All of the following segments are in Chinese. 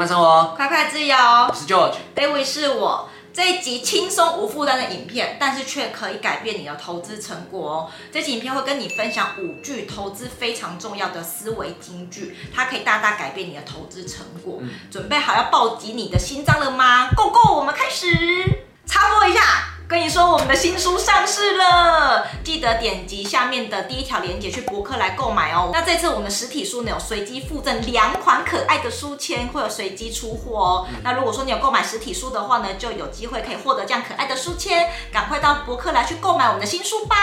慢慢生活，快快自由。我是 George，David 是我。这一集轻松无负担的影片，但是却可以改变你的投资成果哦。这集影片会跟你分享五句投资非常重要的思维金句，它可以大大改变你的投资成果。嗯、准备好要暴击你的心脏了吗？Go Go，我们开始。插播一下。跟你说，我们的新书上市了，记得点击下面的第一条链接去博客来购买哦。那这次我们的实体书呢，有随机附赠两款可爱的书签，会有随机出货哦。嗯、那如果说你有购买实体书的话呢，就有机会可以获得这样可爱的书签，赶快到博客来去购买我们的新书吧。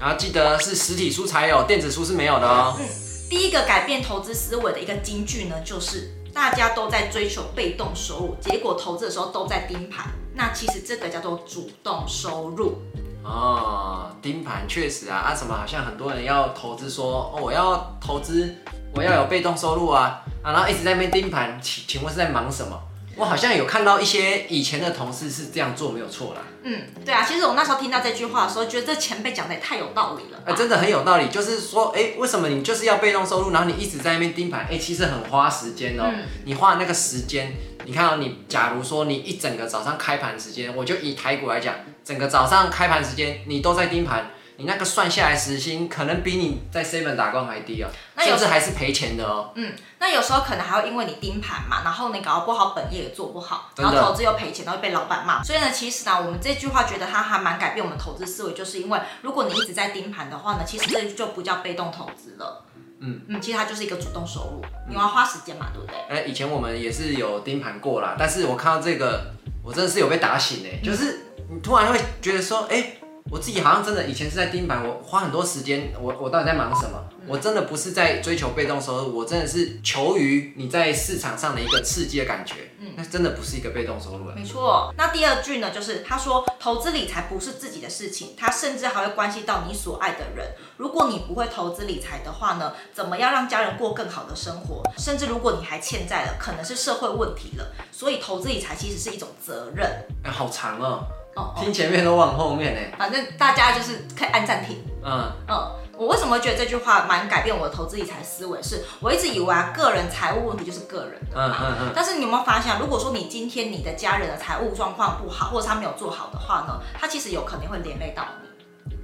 然后记得是实体书才有，电子书是没有的哦。嗯，第一个改变投资思维的一个金句呢，就是大家都在追求被动收入，结果投资的时候都在盯盘。那其实这个叫做主动收入哦，盯盘确实啊，啊什么好像很多人要投资说哦，我要投资，我要有被动收入啊，啊然后一直在那边盯盘，请请问是在忙什么？我好像有看到一些以前的同事是这样做，没有错啦。嗯，对啊，其实我那时候听到这句话的时候，觉得这前辈讲的也太有道理了。哎、欸，真的很有道理，就是说，哎、欸，为什么你就是要被动收入，然后你一直在那边盯盘？哎、欸，其实很花时间哦、喔。嗯、你花那个时间，你看到、喔、你，假如说你一整个早上开盘时间，我就以台股来讲，整个早上开盘时间你都在盯盘。你那个算下来时薪，可能比你在 seven 打工还低啊，甚至还是赔钱的哦。嗯，那有时候可能还会因为你盯盘嘛，然后你搞不好，本业也做不好，然后投资又赔钱，然后被老板骂。所以呢，其实呢，我们这句话觉得它还蛮改变我们投资思维，就是因为如果你一直在盯盘的话呢，其实这就不叫被动投资了。嗯嗯，其实它就是一个主动收入，你要花时间嘛，对不对？哎，以前我们也是有盯盘过啦，但是我看到这个，我真的是有被打醒哎，就是你突然会觉得说，哎。我自己好像真的以前是在盯盘，我花很多时间，我我到底在忙什么？我真的不是在追求被动收入，我真的是求于你在市场上的一个刺激的感觉。嗯，那真的不是一个被动收入了。没错。那第二句呢，就是他说投资理财不是自己的事情，他甚至还会关系到你所爱的人。如果你不会投资理财的话呢，怎么样让家人过更好的生活？甚至如果你还欠债了，可能是社会问题了。所以投资理财其实是一种责任。哎，好长哦。哦，听前面都忘后面呢，反正大家就是可以按暂停。嗯嗯，我为什么觉得这句话蛮改变我的投资理财思维？是我一直以为啊，个人财务问题就是个人的嘛。嗯嗯嗯。但是你有没有发现，如果说你今天你的家人的财务状况不好，或者他没有做好的话呢，他其实有可能会连累到你。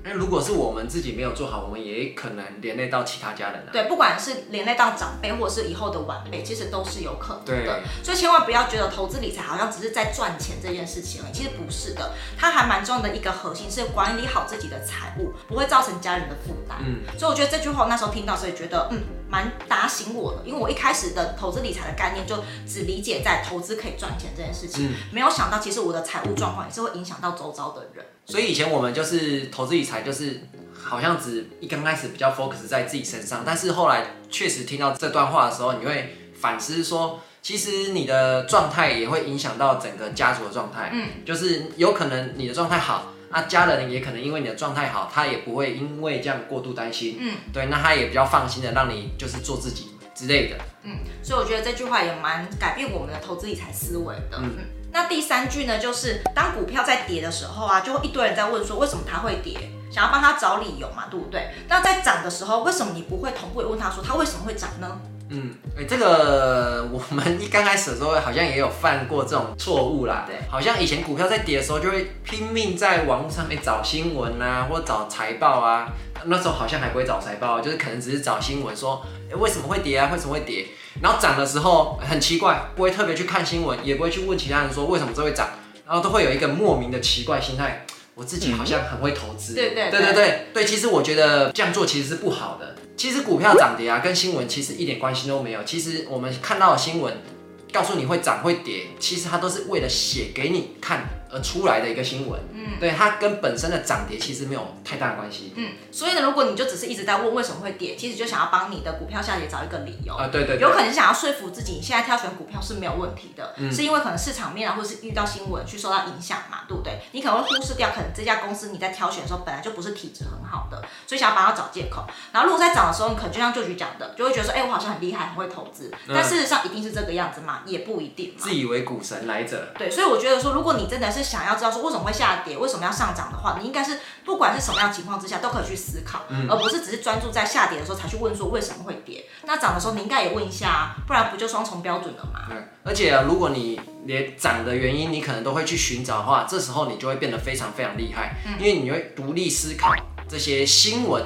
那如果是我们自己没有做好，我们也可能连累到其他家人啊。对，不管是连累到长辈，或者是以后的晚辈，其实都是有可能的。对所以千万不要觉得投资理财好像只是在赚钱这件事情而已，其实不是的。它还蛮重要的一个核心是管理好自己的财务，不会造成家人的负担。嗯。所以我觉得这句话我那时候听到，所以觉得嗯，蛮打醒我的。因为我一开始的投资理财的概念就只理解在投资可以赚钱这件事情，嗯、没有想到其实我的财务状况也是会影响到周遭的人。所以以前我们就是投资理财，就是好像只一刚开始比较 focus 在自己身上，但是后来确实听到这段话的时候，你会反思说，其实你的状态也会影响到整个家族的状态。嗯，就是有可能你的状态好，那家人也可能因为你的状态好，他也不会因为这样过度担心。嗯，对，那他也比较放心的让你就是做自己之类的。嗯，所以我觉得这句话也蛮改变我们的投资理财思维的。嗯。那第三句呢，就是当股票在跌的时候啊，就会一堆人在问说，为什么它会跌，想要帮他找理由嘛，对不对？那在涨的时候，为什么你不会同步问他说，他为什么会涨呢？嗯，哎、欸，这个我们一刚开始的时候好像也有犯过这种错误啦。对，好像以前股票在跌的时候，就会拼命在网络上面找新闻啊，或找财报啊。那时候好像还不会找财报，就是可能只是找新闻说，哎、欸，为什么会跌啊？为什么会跌？然后涨的时候很奇怪，不会特别去看新闻，也不会去问其他人说为什么这会涨，然后都会有一个莫名的奇怪心态，我自己好像很会投资。对对对对对对，其实我觉得这样做其实是不好的。其实股票涨跌啊，跟新闻其实一点关系都没有。其实我们看到的新闻，告诉你会涨会跌，其实它都是为了写给你看。而出来的一个新闻，嗯，对，它跟本身的涨跌其实没有太大的关系，嗯，所以呢，如果你就只是一直在问为什么会跌，其实就想要帮你的股票下跌找一个理由。啊，对对，对，有可能想要说服自己，你现在挑选股票是没有问题的，嗯，是因为可能市场面啊，或者是遇到新闻去受到影响嘛，对不对？你可能会忽视掉，可能这家公司你在挑选的时候本来就不是体质很好的，所以想要帮他找借口。然后如果在涨的时候，你可能就像旧局讲的，就会觉得说，哎，我好像很厉害，很会投资，但事实上一定是这个样子吗？也不一定嘛，自以为股神来着，对，所以我觉得说，如果你真的是想要知道说为什么会下跌，为什么要上涨的话，你应该是不管是什么样情况之下都可以去思考，嗯、而不是只是专注在下跌的时候才去问说为什么会跌。那涨的时候你应该也问一下啊，不然不就双重标准了吗？对，而且、啊、如果你连涨的原因你可能都会去寻找的话，这时候你就会变得非常非常厉害，嗯、因为你会独立思考这些新闻。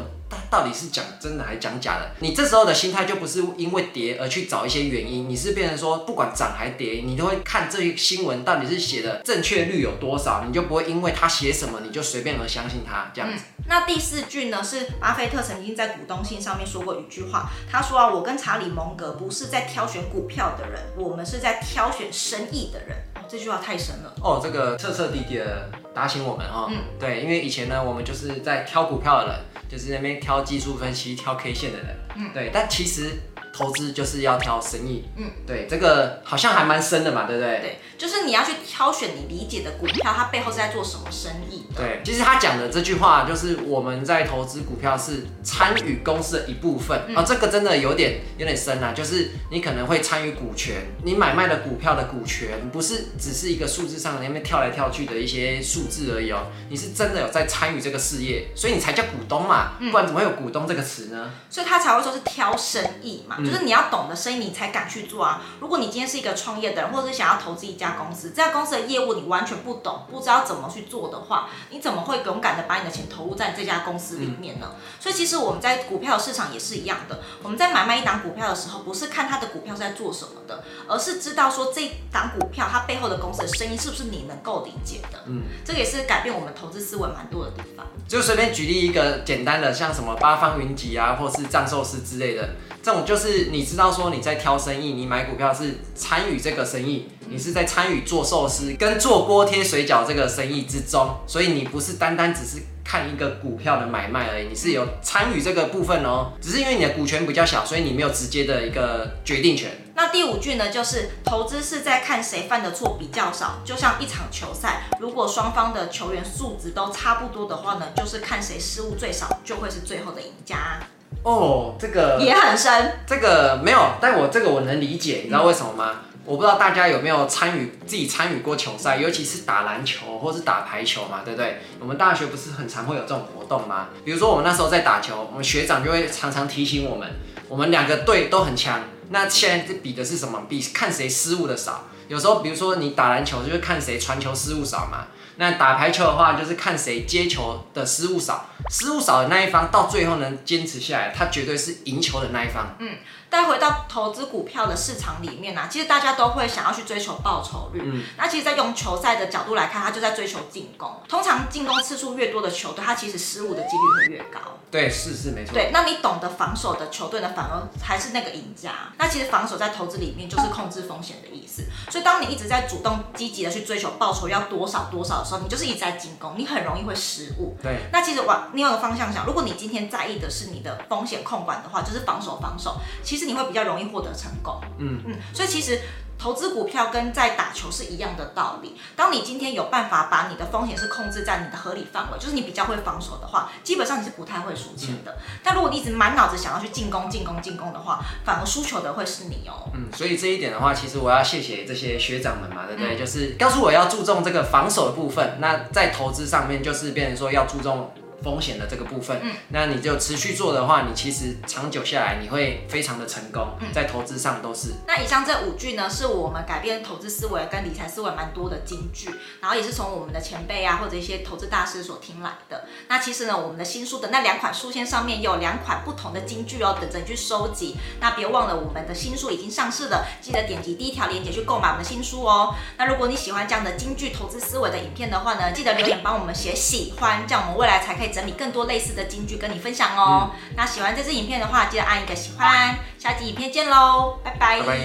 到底是讲真的还是讲假的？你这时候的心态就不是因为跌而去找一些原因，你是变成说不管涨还跌，你都会看这些新闻到底是写的正确率有多少，你就不会因为他写什么你就随便而相信他这样子。那第四句呢，是巴菲特曾经在股东信上面说过一句话，他说啊，我跟查理蒙格不是在挑选股票的人，我们是在挑选生意的人。这句话太深了哦，这个彻彻底底的打醒我们哈。嗯，对，因为以前呢，我们就是在挑股票的人，就是那边挑技术分析、挑 K 线的人。嗯，对，但其实。投资就是要挑生意，嗯，对，这个好像还蛮深的嘛，对不对？对，就是你要去挑选你理解的股票，它背后是在做什么生意的。对，其实他讲的这句话就是我们在投资股票是参与公司的一部分，嗯、哦，这个真的有点有点深啊，就是你可能会参与股权，你买卖的股票的股权不是只是一个数字上那边跳来跳去的一些数字而已哦，你是真的有在参与这个事业，所以你才叫股东嘛，不然怎么会有股东这个词呢？所以他才会说是挑生意嘛。就是你要懂得生意，你才敢去做啊！如果你今天是一个创业的人，或者是想要投资一家公司，这家公司的业务你完全不懂，不知道怎么去做的话，你怎么会勇敢的把你的钱投入在这家公司里面呢？嗯、所以其实我们在股票市场也是一样的，我们在买卖一档股票的时候，不是看它的股票是在做什么的，而是知道说这档股票它背后的公司的生意是不是你能够理解的。嗯，这个也是改变我们投资思维蛮多的地方。就随便举例一个简单的，像什么八方云集啊，或是藏寿司之类的。这种就是是你知道说你在挑生意，你买股票是参与这个生意，你是在参与做寿司跟做锅贴水饺这个生意之中，所以你不是单单只是看一个股票的买卖而已，你是有参与这个部分哦。只是因为你的股权比较小，所以你没有直接的一个决定权。那第五句呢，就是投资是在看谁犯的错比较少，就像一场球赛，如果双方的球员素质都差不多的话呢，就是看谁失误最少，就会是最后的赢家。哦，这个也很深。这个没有，但我这个我能理解，你知道为什么吗？嗯、我不知道大家有没有参与自己参与过球赛，尤其是打篮球或是打排球嘛，对不对？我们大学不是很常会有这种活动吗？比如说我们那时候在打球，我们学长就会常常提醒我们，我们两个队都很强。那现在这比的是什么？比看谁失误的少。有时候比如说你打篮球，就是看谁传球失误少嘛。那打排球的话，就是看谁接球的失误少，失误少的那一方到最后能坚持下来，他绝对是赢球的那一方。嗯。带回到投资股票的市场里面呢、啊，其实大家都会想要去追求报酬率。嗯，那其实，在用球赛的角度来看，他就在追求进攻。通常进攻次数越多的球队，他其实失误的几率会越高。对，是是没错。对，那你懂得防守的球队呢，反而还是那个赢家。那其实防守在投资里面就是控制风险的意思。所以，当你一直在主动积极的去追求报酬要多少多少的时候，你就是一直在进攻，你很容易会失误。对。那其实往另外一个方向想，如果你今天在意的是你的风险控管的话，就是防守防守，其实你会比较容易获得成功，嗯嗯，所以其实投资股票跟在打球是一样的道理。当你今天有办法把你的风险是控制在你的合理范围，就是你比较会防守的话，基本上你是不太会输钱的。嗯、但如果你一直满脑子想要去进攻、进攻、进攻的话，反而输球的会是你哦。嗯，所以这一点的话，其实我要谢谢这些学长们嘛，对不对？嗯、就是告诉我要注重这个防守的部分。那在投资上面，就是变成说要注重。风险的这个部分，嗯，那你就持续做的话，你其实长久下来你会非常的成功，嗯，在投资上都是。那以上这五句呢，是我们改变投资思维跟理财思维蛮多的金句，然后也是从我们的前辈啊或者一些投资大师所听来的。那其实呢，我们的新书的那两款书签上面也有两款不同的金句哦，等着你去收集。那别忘了我们的新书已经上市了，记得点击第一条链接去购买我们的新书哦。那如果你喜欢这样的金句投资思维的影片的话呢，记得留言帮我们写喜欢，这样我们未来才可以。整理更多类似的金句跟你分享哦。嗯、那喜欢这支影片的话，记得按一个喜欢。下集影片见喽，拜拜。拜拜。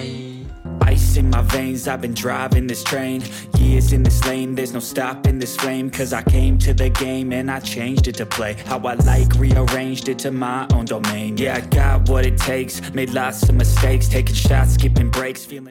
ice in my veins, I've been driving this train. Years in this lane, there's no stopping this flame. Cause I came to the game and I changed it to play. How I like, rearranged it to my own domain. Yeah, I got what it takes, made lots of mistakes, taking shots, skipping breaks, feeling.